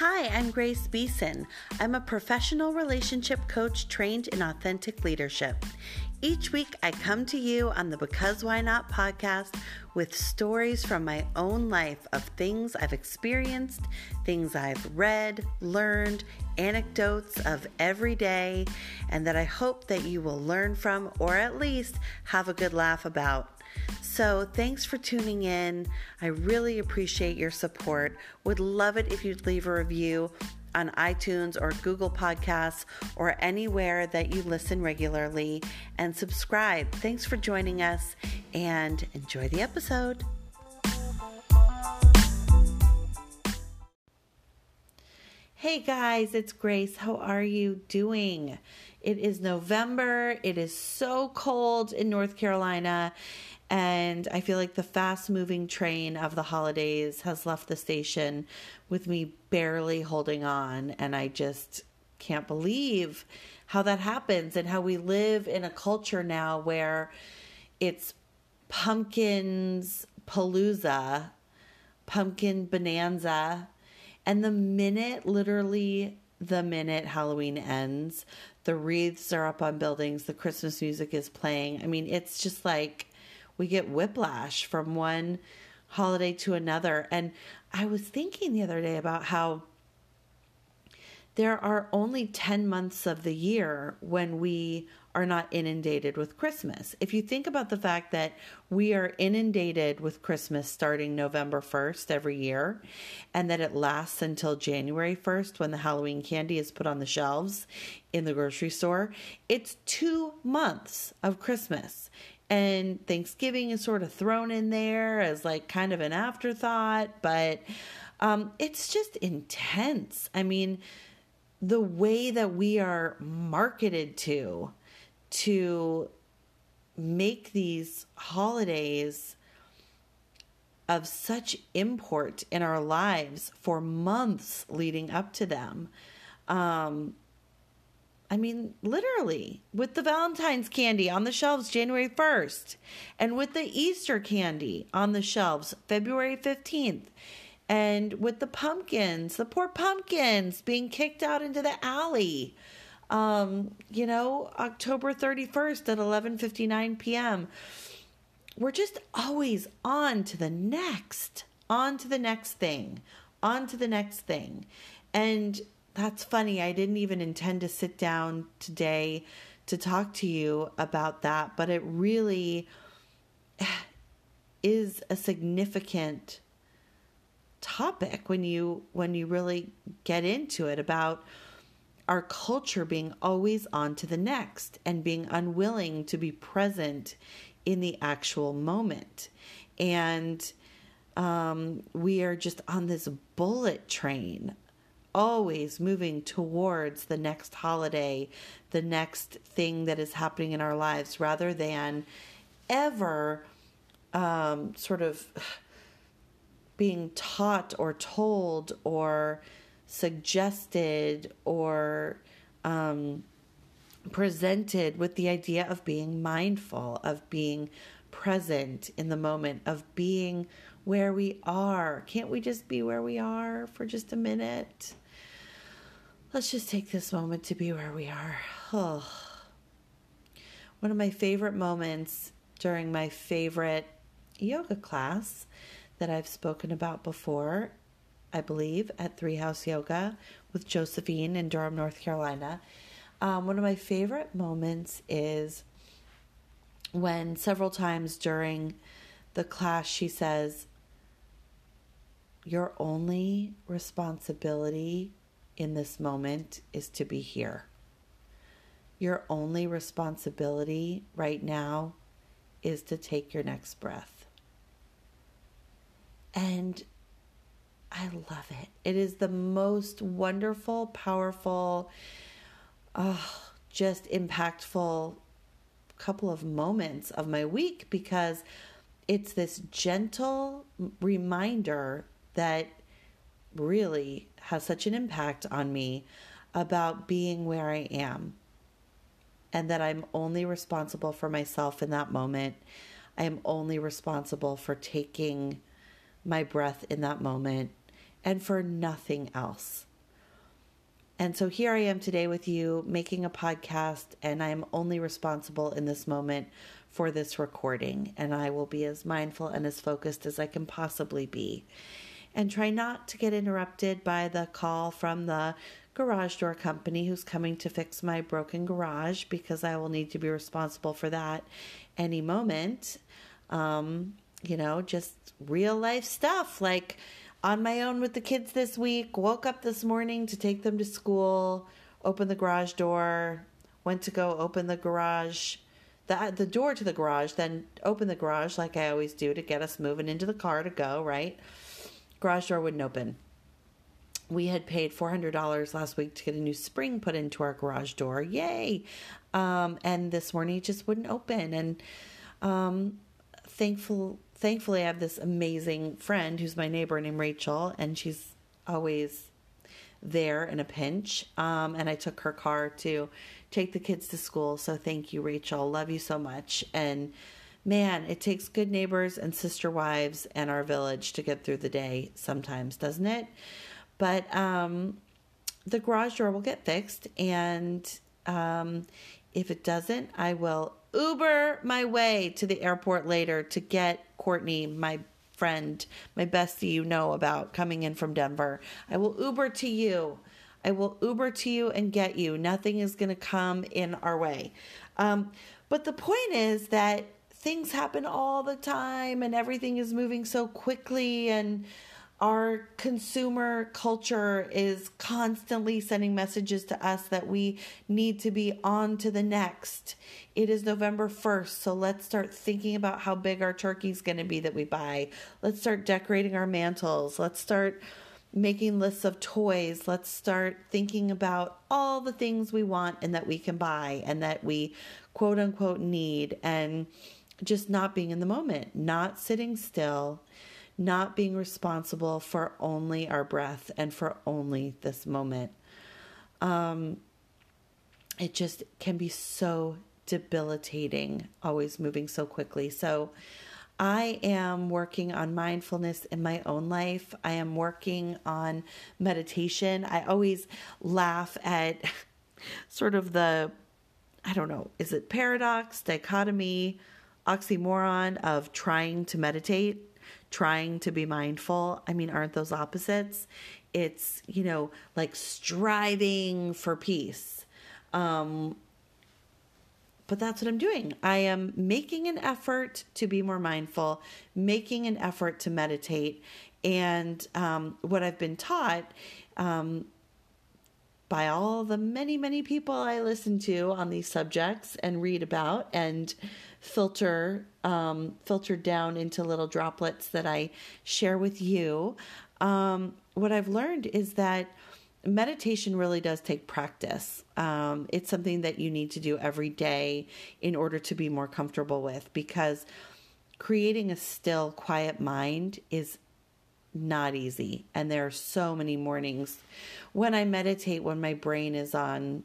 Hi, I'm Grace Beeson. I'm a professional relationship coach trained in authentic leadership. Each week, I come to you on the Because Why Not podcast with stories from my own life of things I've experienced, things I've read, learned, anecdotes of every day, and that I hope that you will learn from or at least have a good laugh about. So, thanks for tuning in. I really appreciate your support. Would love it if you'd leave a review on iTunes or Google Podcasts or anywhere that you listen regularly and subscribe. Thanks for joining us and enjoy the episode. Hey guys, it's Grace. How are you doing? It is November. It is so cold in North Carolina, and I feel like the fast moving train of the holidays has left the station with me barely holding on. And I just can't believe how that happens and how we live in a culture now where it's pumpkins palooza, pumpkin bonanza. And the minute, literally, the minute Halloween ends, the wreaths are up on buildings, the Christmas music is playing. I mean, it's just like we get whiplash from one holiday to another. And I was thinking the other day about how there are only 10 months of the year when we are not inundated with Christmas. If you think about the fact that we are inundated with Christmas starting November 1st every year, and that it lasts until January 1st when the Halloween candy is put on the shelves in the grocery store, it's two months of Christmas and Thanksgiving is sort of thrown in there as like kind of an afterthought, but um, it's just intense. I mean, the way that we are marketed to to make these holidays of such import in our lives for months leading up to them. Um, I mean, literally, with the Valentine's candy on the shelves January 1st, and with the Easter candy on the shelves February 15th, and with the pumpkins, the poor pumpkins being kicked out into the alley. Um, you know, October 31st at 11:59 p.m. We're just always on to the next, on to the next thing, on to the next thing. And that's funny. I didn't even intend to sit down today to talk to you about that, but it really is a significant topic when you when you really get into it about our culture being always on to the next and being unwilling to be present in the actual moment. And um, we are just on this bullet train always moving towards the next holiday, the next thing that is happening in our lives, rather than ever um, sort of being taught or told or suggested or um, presented with the idea of being mindful, of being present in the moment, of being where we are. Can't we just be where we are for just a minute? Let's just take this moment to be where we are. Oh. One of my favorite moments during my favorite yoga class that I've spoken about before, I believe, at Three House Yoga with Josephine in Durham, North Carolina. Um, one of my favorite moments is when several times during the class she says, Your only responsibility in this moment is to be here. Your only responsibility right now is to take your next breath. And I love it. It is the most wonderful, powerful, oh, just impactful couple of moments of my week because it's this gentle reminder that really has such an impact on me about being where I am and that I'm only responsible for myself in that moment. I am only responsible for taking my breath in that moment and for nothing else. And so here I am today with you making a podcast, and I am only responsible in this moment for this recording. And I will be as mindful and as focused as I can possibly be. And try not to get interrupted by the call from the garage door company who's coming to fix my broken garage because I will need to be responsible for that any moment. Um, you know, just real life stuff like on my own with the kids this week. Woke up this morning to take them to school, open the garage door, went to go open the garage, the, the door to the garage, then open the garage like I always do to get us moving into the car to go, right? Garage door wouldn't open. We had paid $400 last week to get a new spring put into our garage door. Yay! Um, and this morning it just wouldn't open. And um, thankful thankfully, I have this amazing friend who's my neighbor named Rachel, and she's always there in a pinch. Um, and I took her car to take the kids to school. So thank you, Rachel. Love you so much. And man, it takes good neighbors and sister wives and our village to get through the day sometimes, doesn't it? But um, the garage door will get fixed. And um, if it doesn't, I will Uber my way to the airport later to get Courtney, my friend, my bestie you know about coming in from Denver. I will Uber to you. I will Uber to you and get you. Nothing is going to come in our way. Um, but the point is that things happen all the time and everything is moving so quickly and our consumer culture is constantly sending messages to us that we need to be on to the next. It is November 1st, so let's start thinking about how big our turkey is going to be that we buy. Let's start decorating our mantles. Let's start making lists of toys. Let's start thinking about all the things we want and that we can buy and that we quote unquote need and just not being in the moment, not sitting still not being responsible for only our breath and for only this moment. Um, it just can be so debilitating, always moving so quickly. So, I am working on mindfulness in my own life. I am working on meditation. I always laugh at sort of the, I don't know, is it paradox, dichotomy, oxymoron of trying to meditate? trying to be mindful. I mean, aren't those opposites? It's, you know, like striving for peace. Um, but that's what I'm doing. I am making an effort to be more mindful, making an effort to meditate. And um, what I've been taught um, by all the many, many people I listen to on these subjects and read about and filter um, down into little droplets that I share with you. Um, what I've learned is that meditation really does take practice. Um, it's something that you need to do every day in order to be more comfortable with because creating a still, quiet mind is not easy. And there are so many mornings when I meditate when my brain is on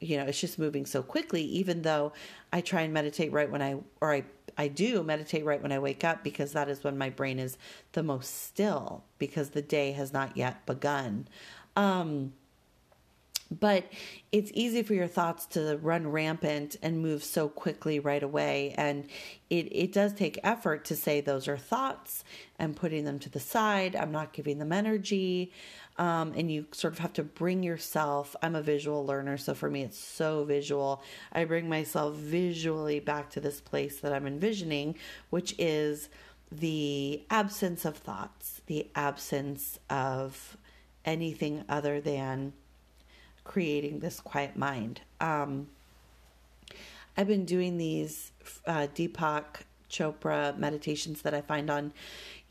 you know it's just moving so quickly even though i try and meditate right when i or i i do meditate right when i wake up because that is when my brain is the most still because the day has not yet begun um but it's easy for your thoughts to run rampant and move so quickly right away and it, it does take effort to say those are thoughts and putting them to the side i'm not giving them energy um, and you sort of have to bring yourself. I'm a visual learner, so for me, it's so visual. I bring myself visually back to this place that I'm envisioning, which is the absence of thoughts, the absence of anything other than creating this quiet mind. Um, I've been doing these uh, Deepak Chopra meditations that I find on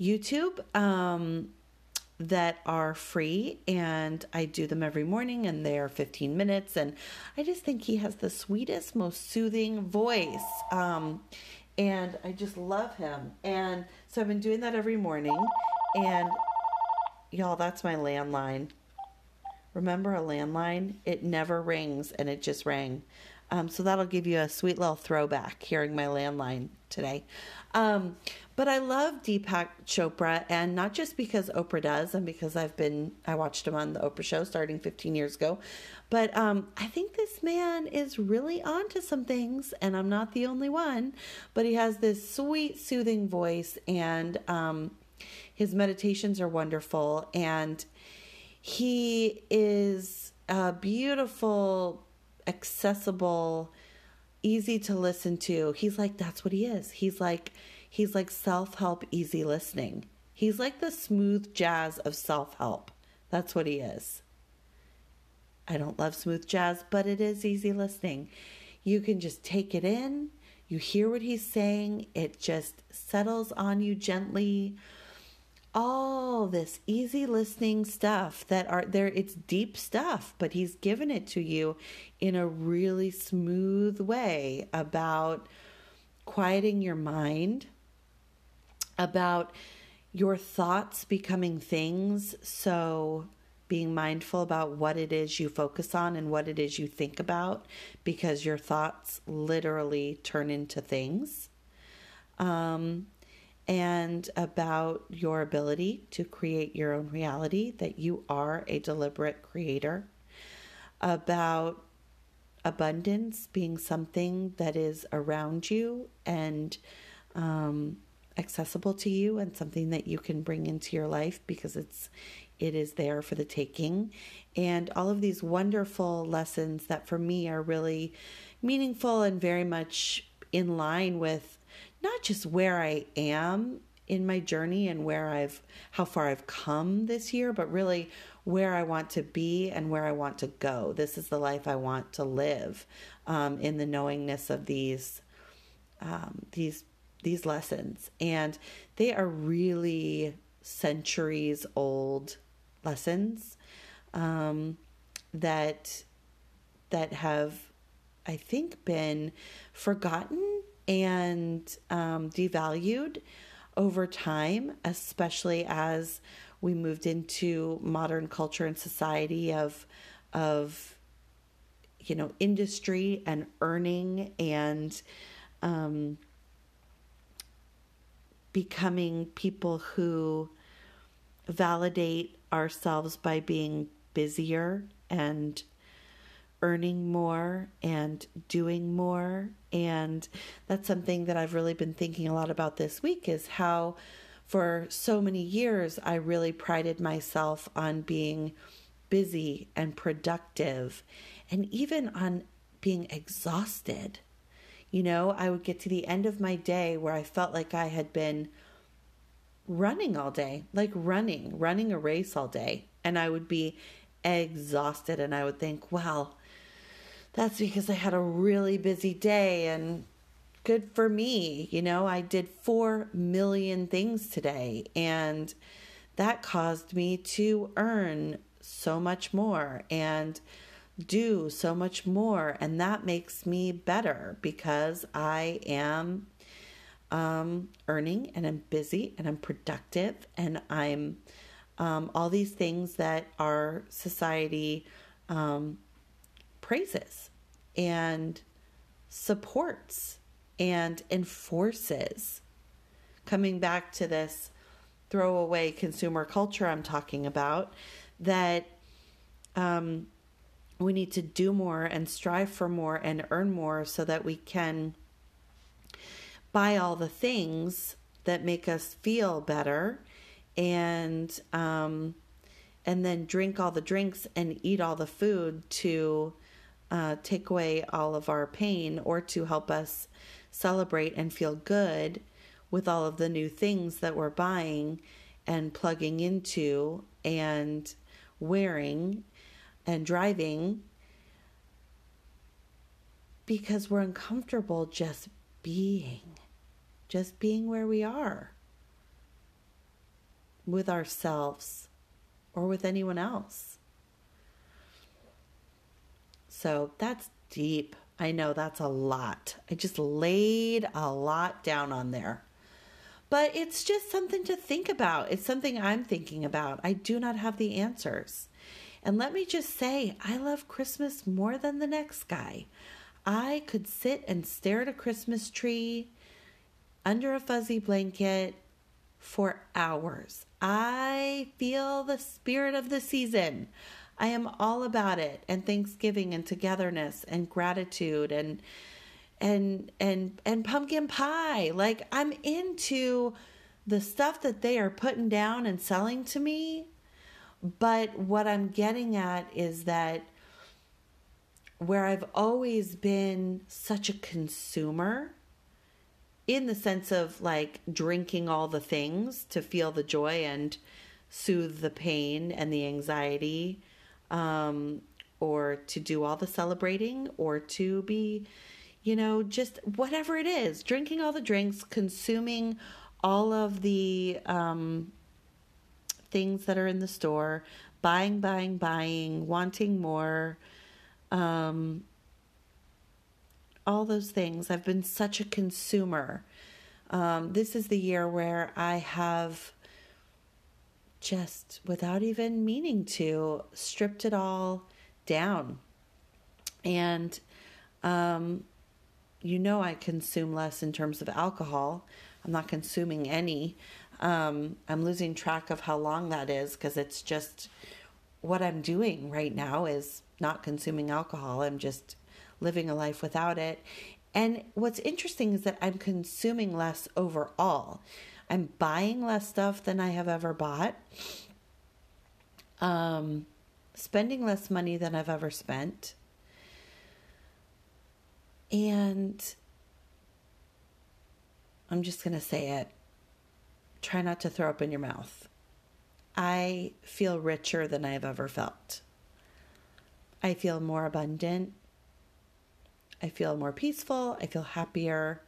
YouTube. Um, that are free and I do them every morning and they are 15 minutes and I just think he has the sweetest most soothing voice um, and I just love him and so I've been doing that every morning and y'all that's my landline remember a landline it never rings and it just rang Um, so that'll give you a sweet little throwback hearing my landline today. Um, but I love Deepak Chopra, and not just because Oprah does, and because I've been, I watched him on the Oprah show starting 15 years ago, but um, I think this man is really onto some things, and I'm not the only one, but he has this sweet, soothing voice, and um, his meditations are wonderful, and he is a beautiful, accessible, easy to listen to. He's like, that's what he is. He's like, he's like self help, easy listening. He's like the smooth jazz of self help. That's what he is. I don't love smooth jazz, but it is easy listening. You can just take it in. You hear what he's saying. It just settles on you gently all this easy listening stuff that are there it's deep stuff but he's given it to you in a really smooth way about quieting your mind about your thoughts becoming things. So being mindful about what it is you focus on and what it is you think about because your thoughts literally turn into things. Um, and about your ability to create your own reality, that you are a deliberate creator, about abundance being something that is around you and um, accessible to you and something that you can bring into your life because it's it is there for the taking. And all of these wonderful lessons that for me are really meaningful and very much in line with not just where I am in my journey and where I've how far I've come this year, but really where I want to be and where I want to go. This is the life I want to live um, in the knowingness of these um, these these lessons, and they are really centuries old lessons um, that that have I think been forgotten and um, devalued over time, especially as we moved into modern culture and society of of you know industry and earning and um, becoming people who validate ourselves by being busier and earning more and doing more. And that's something that I've really been thinking a lot about this week is how for so many years I really prided myself on being busy and productive and even on being exhausted. You know I would get to the end of my day where I felt like I had been running all day like running running a race all day. And I would be exhausted and I would think, well, that's because I had a really busy day and good for me. You know, I did 4 million things today and that caused me to earn so much more and do so much more. And that makes me better because I am um, earning and I'm busy and I'm productive and I'm um, all these things that our society um, praises and supports and enforces. Coming back to this throwaway consumer culture I'm talking about, that um, we need to do more and strive for more and earn more so that we can buy all the things that make us feel better and um, and then drink all the drinks and eat all the food to uh, take away all of our pain or to help us celebrate and feel good with all of the new things that we're buying and plugging into and wearing and driving because we're uncomfortable just being, just being where we are with ourselves or with anyone else. So that's deep. I know that's a lot. I just laid a lot down on there. But it's just something to think about. It's something I'm thinking about. I do not have the answers. And let me just say, I love Christmas more than the next guy. I could sit and stare at a Christmas tree under a fuzzy blanket for hours. I feel the spirit of the season. I am all about it and Thanksgiving and togetherness and gratitude and and and and pumpkin pie. Like I'm into the stuff that they are putting down and selling to me. But what I'm getting at is that where I've always been such a consumer in the sense of like drinking all the things to feel the joy and soothe the pain and the anxiety um, or to do all the celebrating or to be you know just whatever it is drinking all the drinks consuming all of the um, things that are in the store buying buying buying wanting more um, all those things. I've been such a consumer. Um, this is the year where I have just, without even meaning to, stripped it all down. And um, you know, I consume less in terms of alcohol. I'm not consuming any. Um, I'm losing track of how long that is because it's just what I'm doing right now is not consuming alcohol. I'm just living a life without it. And what's interesting is that I'm consuming less overall. I'm buying less stuff than I have ever bought. Um, spending less money than I've ever spent. And I'm just going to say it. Try not to throw up in your mouth. I feel richer than I've ever felt. I feel more abundant. I feel more peaceful. I feel happier.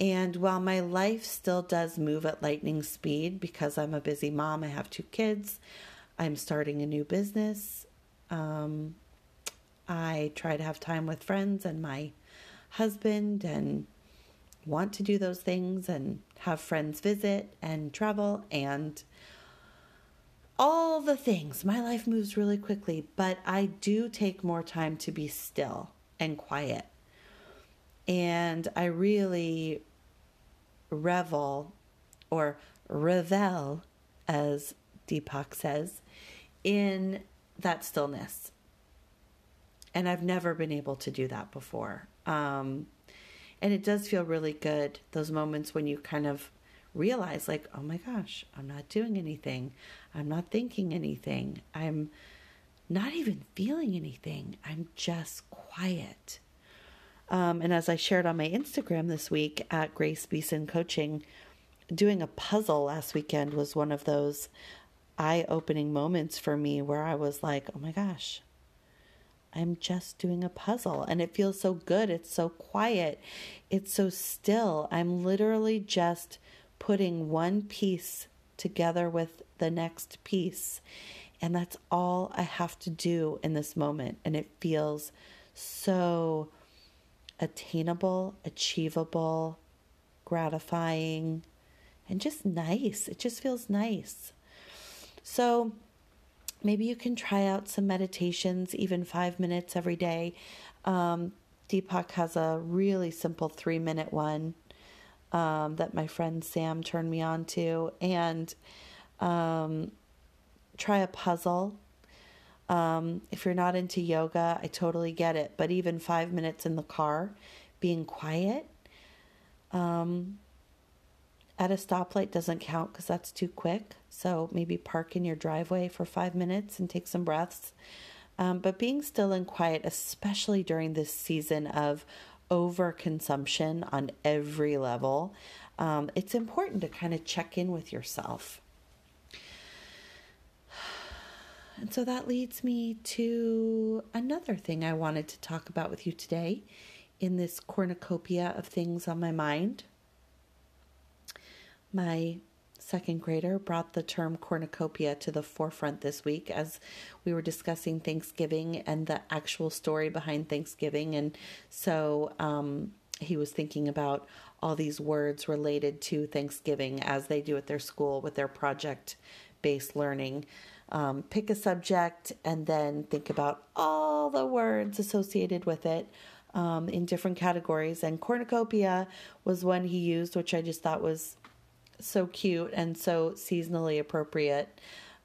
And while my life still does move at lightning speed because I'm a busy mom, I have two kids, I'm starting a new business. Um, I try to have time with friends and my husband and want to do those things and have friends visit and travel and all the things. My life moves really quickly, but I do take more time to be still and quiet. And I really revel or revel, as Deepak says, in that stillness. And I've never been able to do that before. Um, and it does feel really good, those moments when you kind of realize, like, oh my gosh, I'm not doing anything. I'm not thinking anything. I'm not even feeling anything. I'm just quiet. Um, and as I shared on my Instagram this week at Grace Beeson Coaching, doing a puzzle last weekend was one of those eye opening moments for me where I was like, oh my gosh, I'm just doing a puzzle. And it feels so good. It's so quiet. It's so still. I'm literally just putting one piece together with the next piece. And that's all I have to do in this moment. And it feels so attainable, achievable, gratifying, and just nice. It just feels nice. So maybe you can try out some meditations, even five minutes every day. Um, Deepak has a really simple three minute one um, that my friend Sam turned me on to. And um, try a puzzle. Um, if you're not into yoga, I totally get it. But even five minutes in the car, being quiet um, at a stoplight doesn't count because that's too quick. So maybe park in your driveway for five minutes and take some breaths. Um, but being still and quiet, especially during this season of overconsumption on every level, um, it's important to kind of check in with yourself. And so that leads me to another thing I wanted to talk about with you today in this cornucopia of things on my mind. My second grader brought the term cornucopia to the forefront this week as we were discussing Thanksgiving and the actual story behind Thanksgiving. And so um, he was thinking about all these words related to Thanksgiving as they do at their school with their project based learning. Um, pick a subject and then think about all the words associated with it um, in different categories. And cornucopia was one he used, which I just thought was so cute and so seasonally appropriate.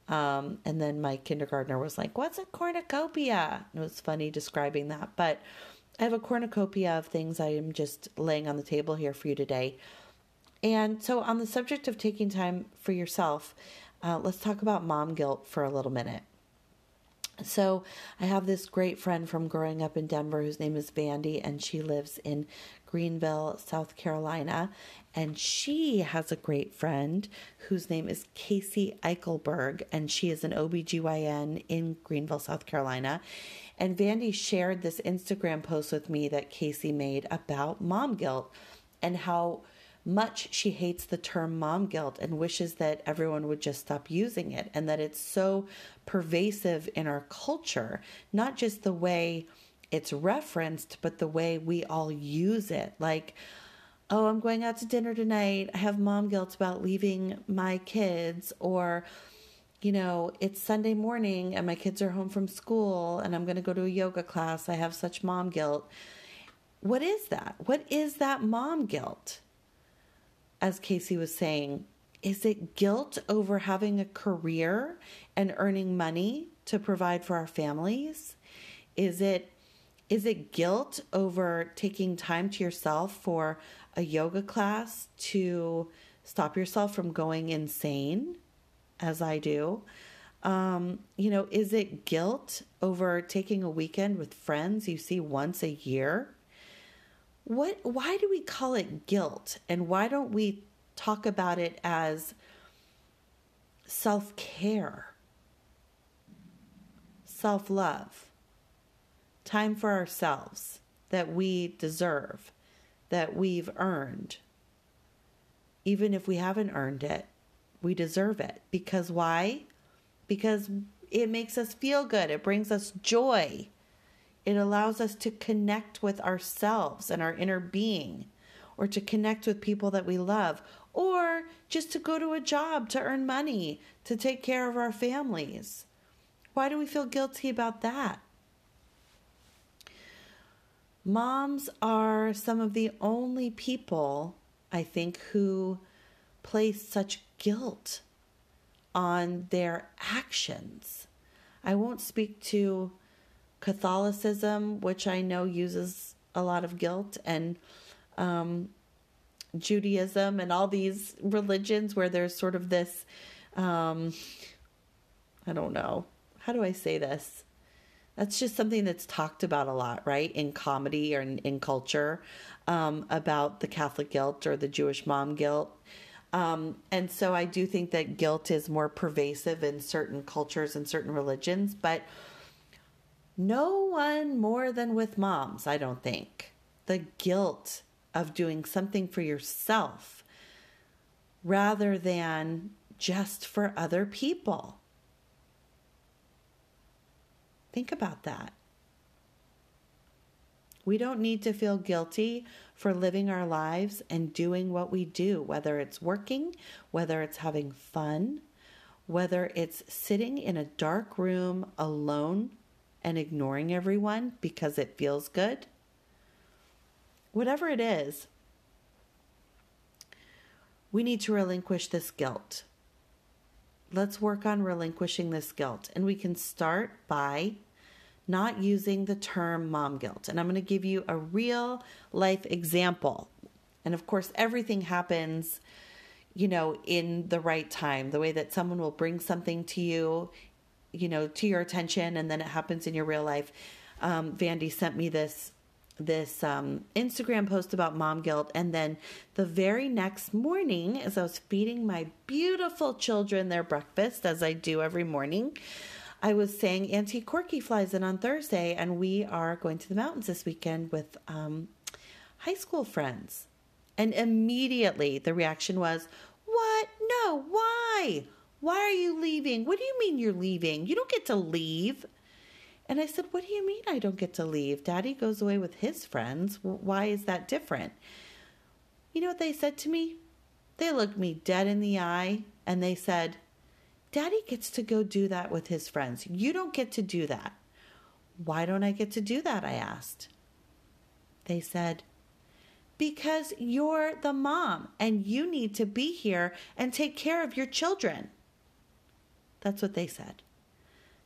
Um, and then my kindergartner was like, What's a cornucopia? It was funny describing that. But I have a cornucopia of things I am just laying on the table here for you today. And so, on the subject of taking time for yourself, uh, let's talk about mom guilt for a little minute. So, I have this great friend from growing up in Denver whose name is Vandy, and she lives in Greenville, South Carolina. And she has a great friend whose name is Casey Eichelberg, and she is an OBGYN in Greenville, South Carolina. And Vandy shared this Instagram post with me that Casey made about mom guilt and how much she hates the term mom guilt and wishes that everyone would just stop using it and that it's so pervasive in our culture, not just the way it's referenced, but the way we all use it. Like, oh, I'm going out to dinner tonight. I have mom guilt about leaving my kids, or, you know, it's Sunday morning and my kids are home from school and I'm going to go to a yoga class. I have such mom guilt. What is that? What is that mom guilt? As Casey was saying, is it guilt over having a career and earning money to provide for our families? Is it is it guilt over taking time to yourself for a yoga class to stop yourself from going insane, as I do? Um, you know, is it guilt over taking a weekend with friends you see once a year? What why do we call it guilt and why don't we talk about it as self-care? Self-love time for ourselves that we deserve, that we've earned. Even if we haven't earned it, we deserve it. Because why? Because it makes us feel good, it brings us joy. It allows us to connect with ourselves and our inner being, or to connect with people that we love, or just to go to a job to earn money to take care of our families. Why do we feel guilty about that? Moms are some of the only people, I think, who place such guilt on their actions. I won't speak to Catholicism, which I know uses a lot of guilt, and um, Judaism, and all these religions where there's sort of this um, I don't know. How do I say this? That's just something that's talked about a lot, right? In comedy or in, in culture um, about the Catholic guilt or the Jewish mom guilt. Um, and so I do think that guilt is more pervasive in certain cultures and certain religions, but no one more than with moms, I don't think. The guilt of doing something for yourself rather than just for other people. Think about that. We don't need to feel guilty for living our lives and doing what we do, whether it's working, whether it's having fun, whether it's sitting in a dark room alone and ignoring everyone because it feels good. Whatever it is, we need to relinquish this guilt. Let's work on relinquishing this guilt. And we can start by not using the term mom guilt. And I'm going to give you a real life example. And of course, everything happens, you know, in the right time, the way that someone will bring something to you, you know, to your attention, and then it happens in your real life. Um, Vandy sent me this this um, Instagram post about mom guilt. And then the very next morning, as I was feeding my beautiful children their breakfast, as I do every morning, I was saying Auntie Corky flies in on Thursday, and we are going to the mountains this weekend with um, high school friends. And immediately the reaction was, What? No, why? Why are you leaving? What do you mean you're leaving? You don't get to leave. And I said, What do you mean I don't get to leave? Daddy goes away with his friends. Why is that different? You know what they said to me? They looked me dead in the eye and they said, Daddy gets to go do that with his friends. You don't get to do that. Why don't I get to do that? I asked. They said, Because you're the mom and you need to be here and take care of your children. That's what they said.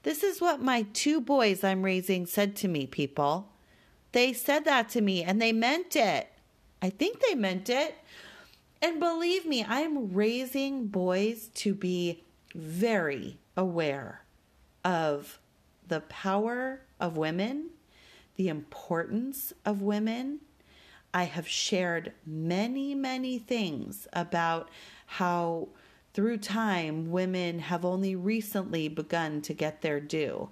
This is what my two boys I'm raising said to me, people. They said that to me and they meant it. I think they meant it. And believe me, I'm raising boys to be very aware of the power of women, the importance of women. I have shared many, many things about how through time women have only recently begun to get their due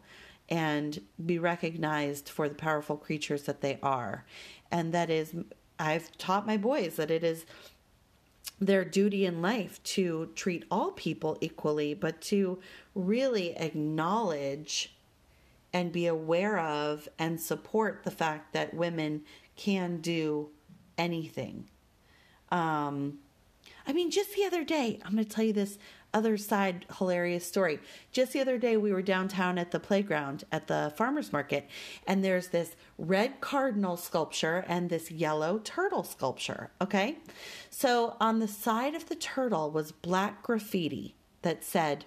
and be recognized for the powerful creatures that they are. And that is, I've taught my boys that it is their duty in life to treat all people equally, but to really acknowledge and be aware of and support the fact that women can do anything. Um, I mean, just the other day, I'm going to tell you this other side hilarious story. Just the other day, we were downtown at the playground at the farmer's market, and there's this red cardinal sculpture and this yellow turtle sculpture. Okay. So on the side of the turtle was black graffiti that said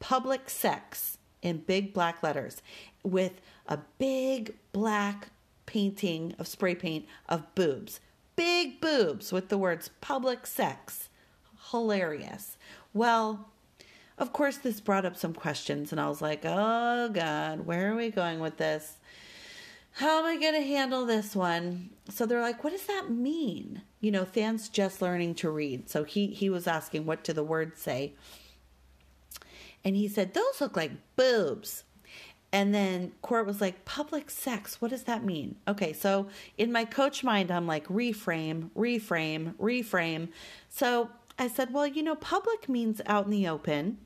public sex in big black letters with a big black painting of spray paint of boobs. Big boobs with the words public sex. Hilarious. Well, of course, this brought up some questions, and I was like, oh God, where are we going with this? How am I going to handle this one? So they're like, what does that mean? You know, Than's just learning to read. So he, he was asking, what do the words say? And he said, those look like boobs. And then Court was like, public sex, what does that mean? Okay, so in my coach mind, I'm like, reframe, reframe, reframe. So I said, well, you know, public means out in the open,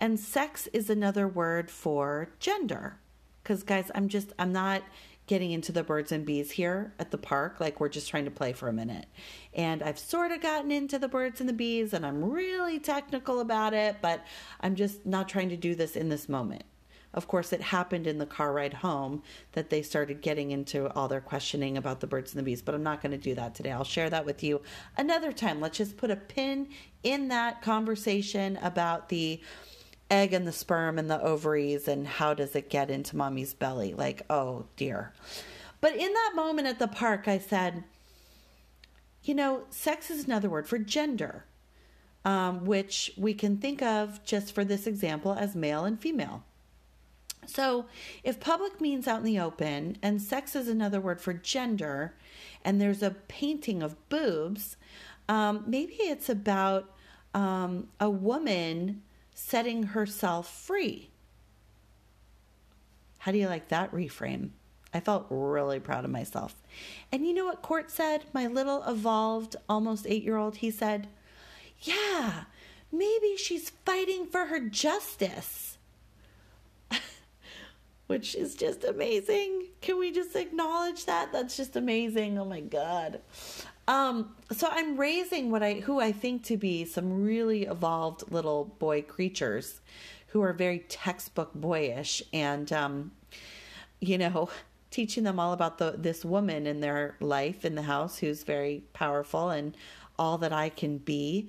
and sex is another word for gender. Because, guys, I'm just, I'm not getting into the birds and bees here at the park. Like, we're just trying to play for a minute. And I've sort of gotten into the birds and the bees, and I'm really technical about it, but I'm just not trying to do this in this moment. Of course, it happened in the car ride home that they started getting into all their questioning about the birds and the bees, but I'm not going to do that today. I'll share that with you another time. Let's just put a pin in that conversation about the egg and the sperm and the ovaries and how does it get into mommy's belly. Like, oh dear. But in that moment at the park, I said, you know, sex is another word for gender, um, which we can think of just for this example as male and female. So, if public means out in the open and sex is another word for gender, and there's a painting of boobs, um, maybe it's about um, a woman setting herself free. How do you like that reframe? I felt really proud of myself. And you know what Court said? My little evolved, almost eight year old, he said, Yeah, maybe she's fighting for her justice which is just amazing. Can we just acknowledge that? That's just amazing. Oh my god. Um, so I'm raising what I who I think to be some really evolved little boy creatures who are very textbook boyish and um, you know, teaching them all about the this woman in their life in the house who's very powerful and all that I can be.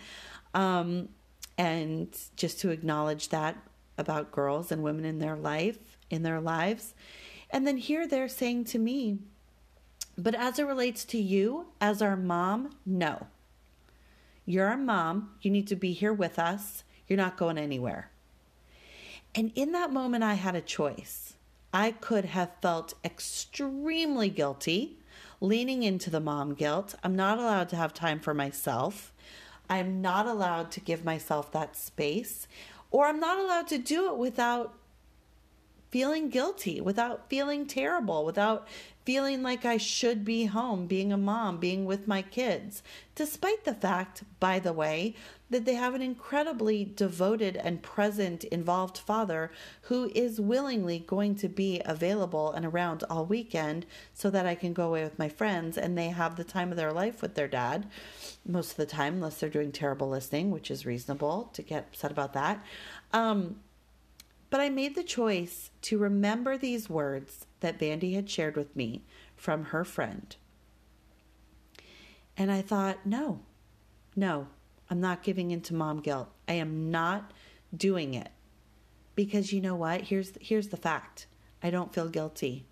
Um, and just to acknowledge that about girls and women in their life in their lives. And then here they're saying to me, but as it relates to you, as our mom, no. You're our mom. You need to be here with us. You're not going anywhere. And in that moment, I had a choice. I could have felt extremely guilty, leaning into the mom guilt. I'm not allowed to have time for myself. I'm not allowed to give myself that space, or I'm not allowed to do it without feeling guilty, without feeling terrible, without feeling like I should be home, being a mom, being with my kids, despite the fact, by the way, that they have an incredibly devoted and present, involved father who is willingly going to be available and around all weekend so that I can go away with my friends and they have the time of their life with their dad most of the time, unless they're doing terrible listening, which is reasonable to get upset about that. Um, but I made the choice to remember these words that Vandy had shared with me from her friend. And I thought, no, no, I'm not giving in to mom guilt. I am not doing it. Because you know what? Here's here's the fact. I don't feel guilty.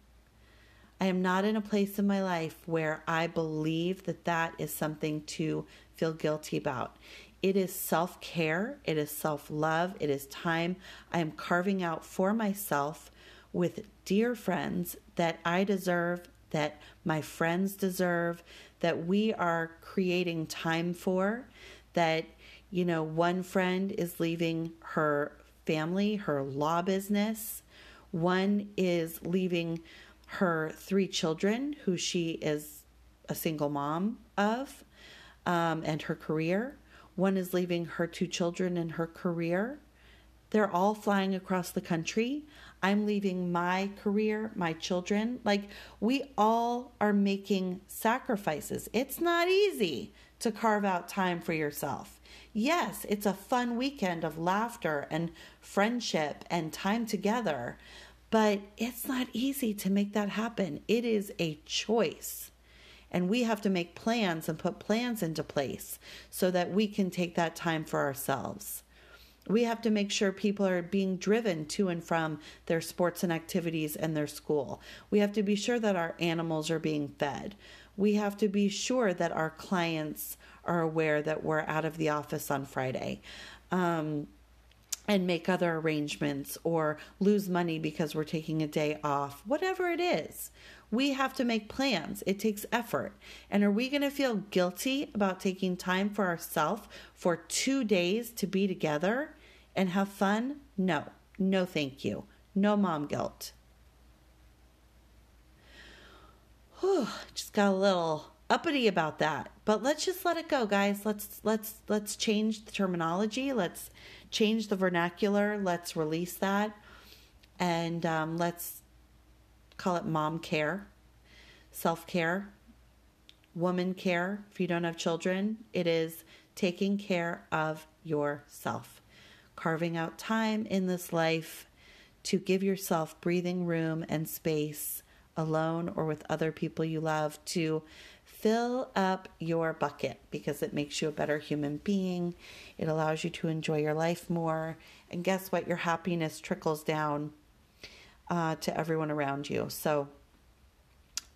I am not in a place in my life where I believe that that is something to feel guilty about. It is self care, it is self love, it is time I am carving out for myself with dear friends that I deserve, that my friends deserve, that we are creating time for, that, you know, one friend is leaving her family, her law business, one is leaving her three children, who she is a single mom of, um, and her career. One is leaving her two children and her career. They're all flying across the country. I'm leaving my career, my children. Like, we all are making sacrifices. It's not easy to carve out time for yourself. Yes, it's a fun weekend of laughter and friendship and time together, but it's not easy to make that happen. It is a choice. And we have to make plans and put plans into place so that we can take that time for ourselves. We have to make sure people are being driven to and from their sports and activities and their school. We have to be sure that our animals are being fed. We have to be sure that our clients are aware that we're out of the office on Friday. Um, and make other arrangements or lose money because we're taking a day off, whatever it is. We have to make plans. It takes effort. And are we going to feel guilty about taking time for ourselves for two days to be together and have fun? No, no, thank you. No mom guilt. Whew, just got a little uppity about that. But let's just let it go, guys. Let's let's let's change the terminology. Let's change the vernacular. Let's release that, and um, let's call it mom care, self care, woman care. If you don't have children, it is taking care of yourself, carving out time in this life to give yourself breathing room and space alone or with other people you love to fill up your bucket because it makes you a better human being. It allows you to enjoy your life more. And guess what? Your happiness trickles down uh, to everyone around you. So,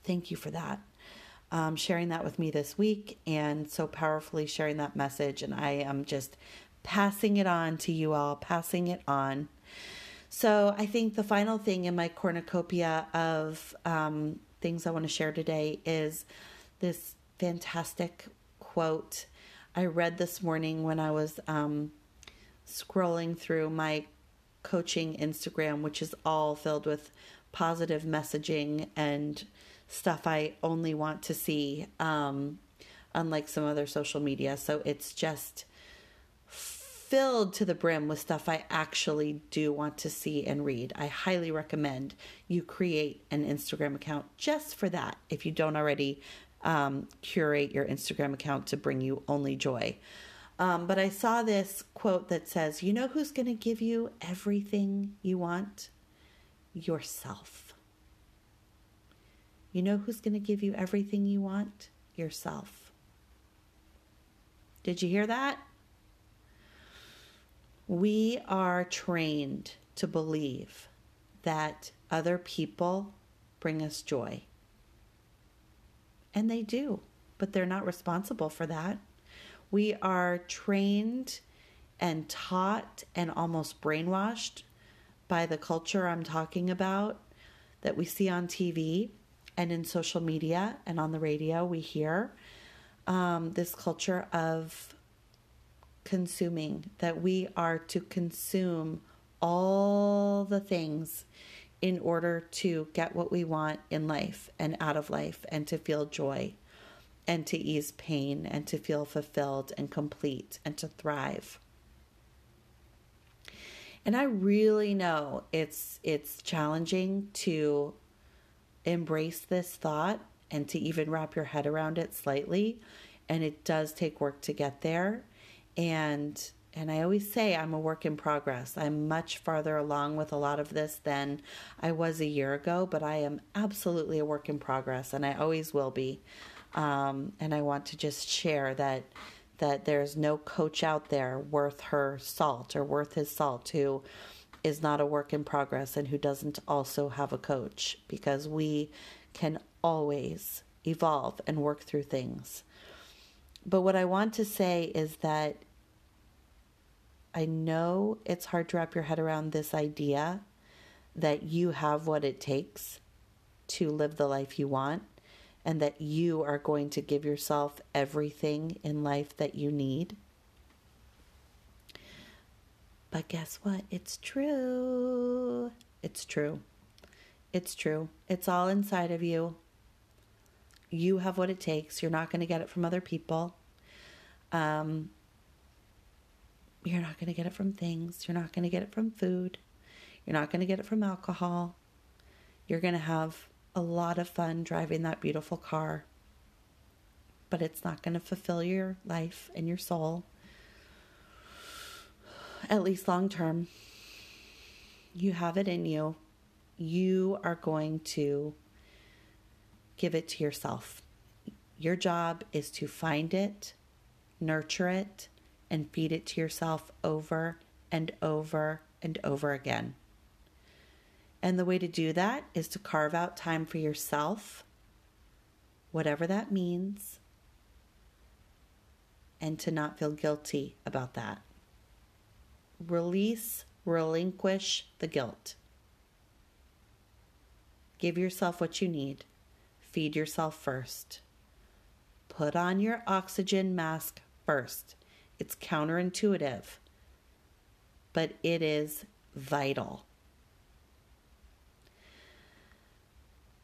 thank you for that. Um, sharing that with me this week and so powerfully sharing that message. And I am just passing it on to you all, passing it on. So, I think the final thing in my cornucopia of um, things I want to share today is this fantastic quote I read this morning when I was um, scrolling through my coaching Instagram, which is all filled with positive messaging and stuff I only want to see, um, unlike some other social media. So it's just filled to the brim with stuff I actually do want to see and read. I highly recommend you create an Instagram account just for that if you don't already um, curate your Instagram account to bring you only joy. Um, but I saw this quote that says, You know who's going to give you everything you want? Yourself. You know who's going to give you everything you want? Yourself. Did you hear that? We are trained to believe that other people bring us joy. And they do, but they're not responsible for that. We are trained and taught and almost brainwashed by the culture I'm talking about that we see on TV and in social media and on the radio. We hear um, this culture of consuming, that we are to consume all the things in order to get what we want in life and out of life and to feel joy and to ease pain and to feel fulfilled and complete and to thrive. And I really know it's it's challenging to embrace this thought and to even wrap your head around it slightly and it does take work to get there and and I always say I'm a work in progress. I'm much farther along with a lot of this than I was a year ago, but I am absolutely a work in progress, and I always will be. Um, and I want to just share that that there's no coach out there worth her salt or worth his salt who is not a work in progress and who doesn't also have a coach because we can always evolve and work through things. But what I want to say is that I know it's hard to wrap your head around this idea that you have what it takes to live the life you want and that you are going to give yourself everything in life that you need. But guess what? It's true. It's true. It's true. It's all inside of you. You have what it takes. You're not going to get it from other people. Um, you're not going to get it from things. You're not going to get it from food. You're not going to get it from alcohol. You're going to have a lot of fun driving that beautiful car, but it's not going to fulfill your life and your soul, at least long term. You have it in you. You are going to give it to yourself. Your job is to find it, nurture it, and feed it to yourself over and over and over again. And the way to do that is to carve out time for yourself, whatever that means, and to not feel guilty about that. Release, relinquish the guilt. Give yourself what you need. Feed yourself first. Put on your oxygen mask first. It's counterintuitive, but it is vital.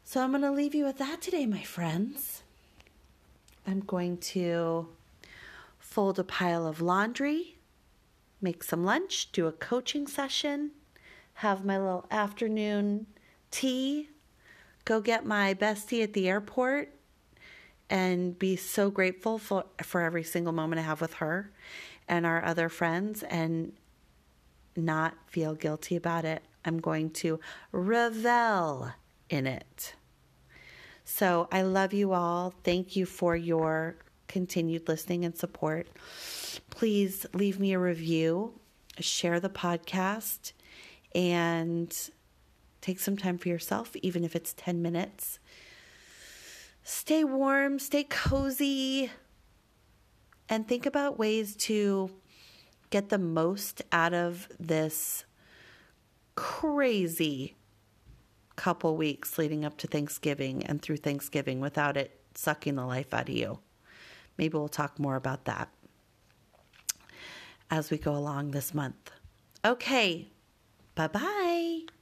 So I'm going to leave you with that today, my friends. I'm going to fold a pile of laundry, make some lunch, do a coaching session, have my little afternoon tea, go get my bestie at the airport, and be so grateful for, for every single moment I have with her and our other friends and not feel guilty about it. I'm going to revel in it. So I love you all. Thank you for your continued listening and support. Please leave me a review, share the podcast, and take some time for yourself, even if it's 10 minutes stay warm, stay cozy, and think about ways to get the most out of this crazy couple weeks leading up to Thanksgiving and through Thanksgiving without it sucking the life out of you. Maybe we'll talk more about that as we go along this month. Okay, bye bye.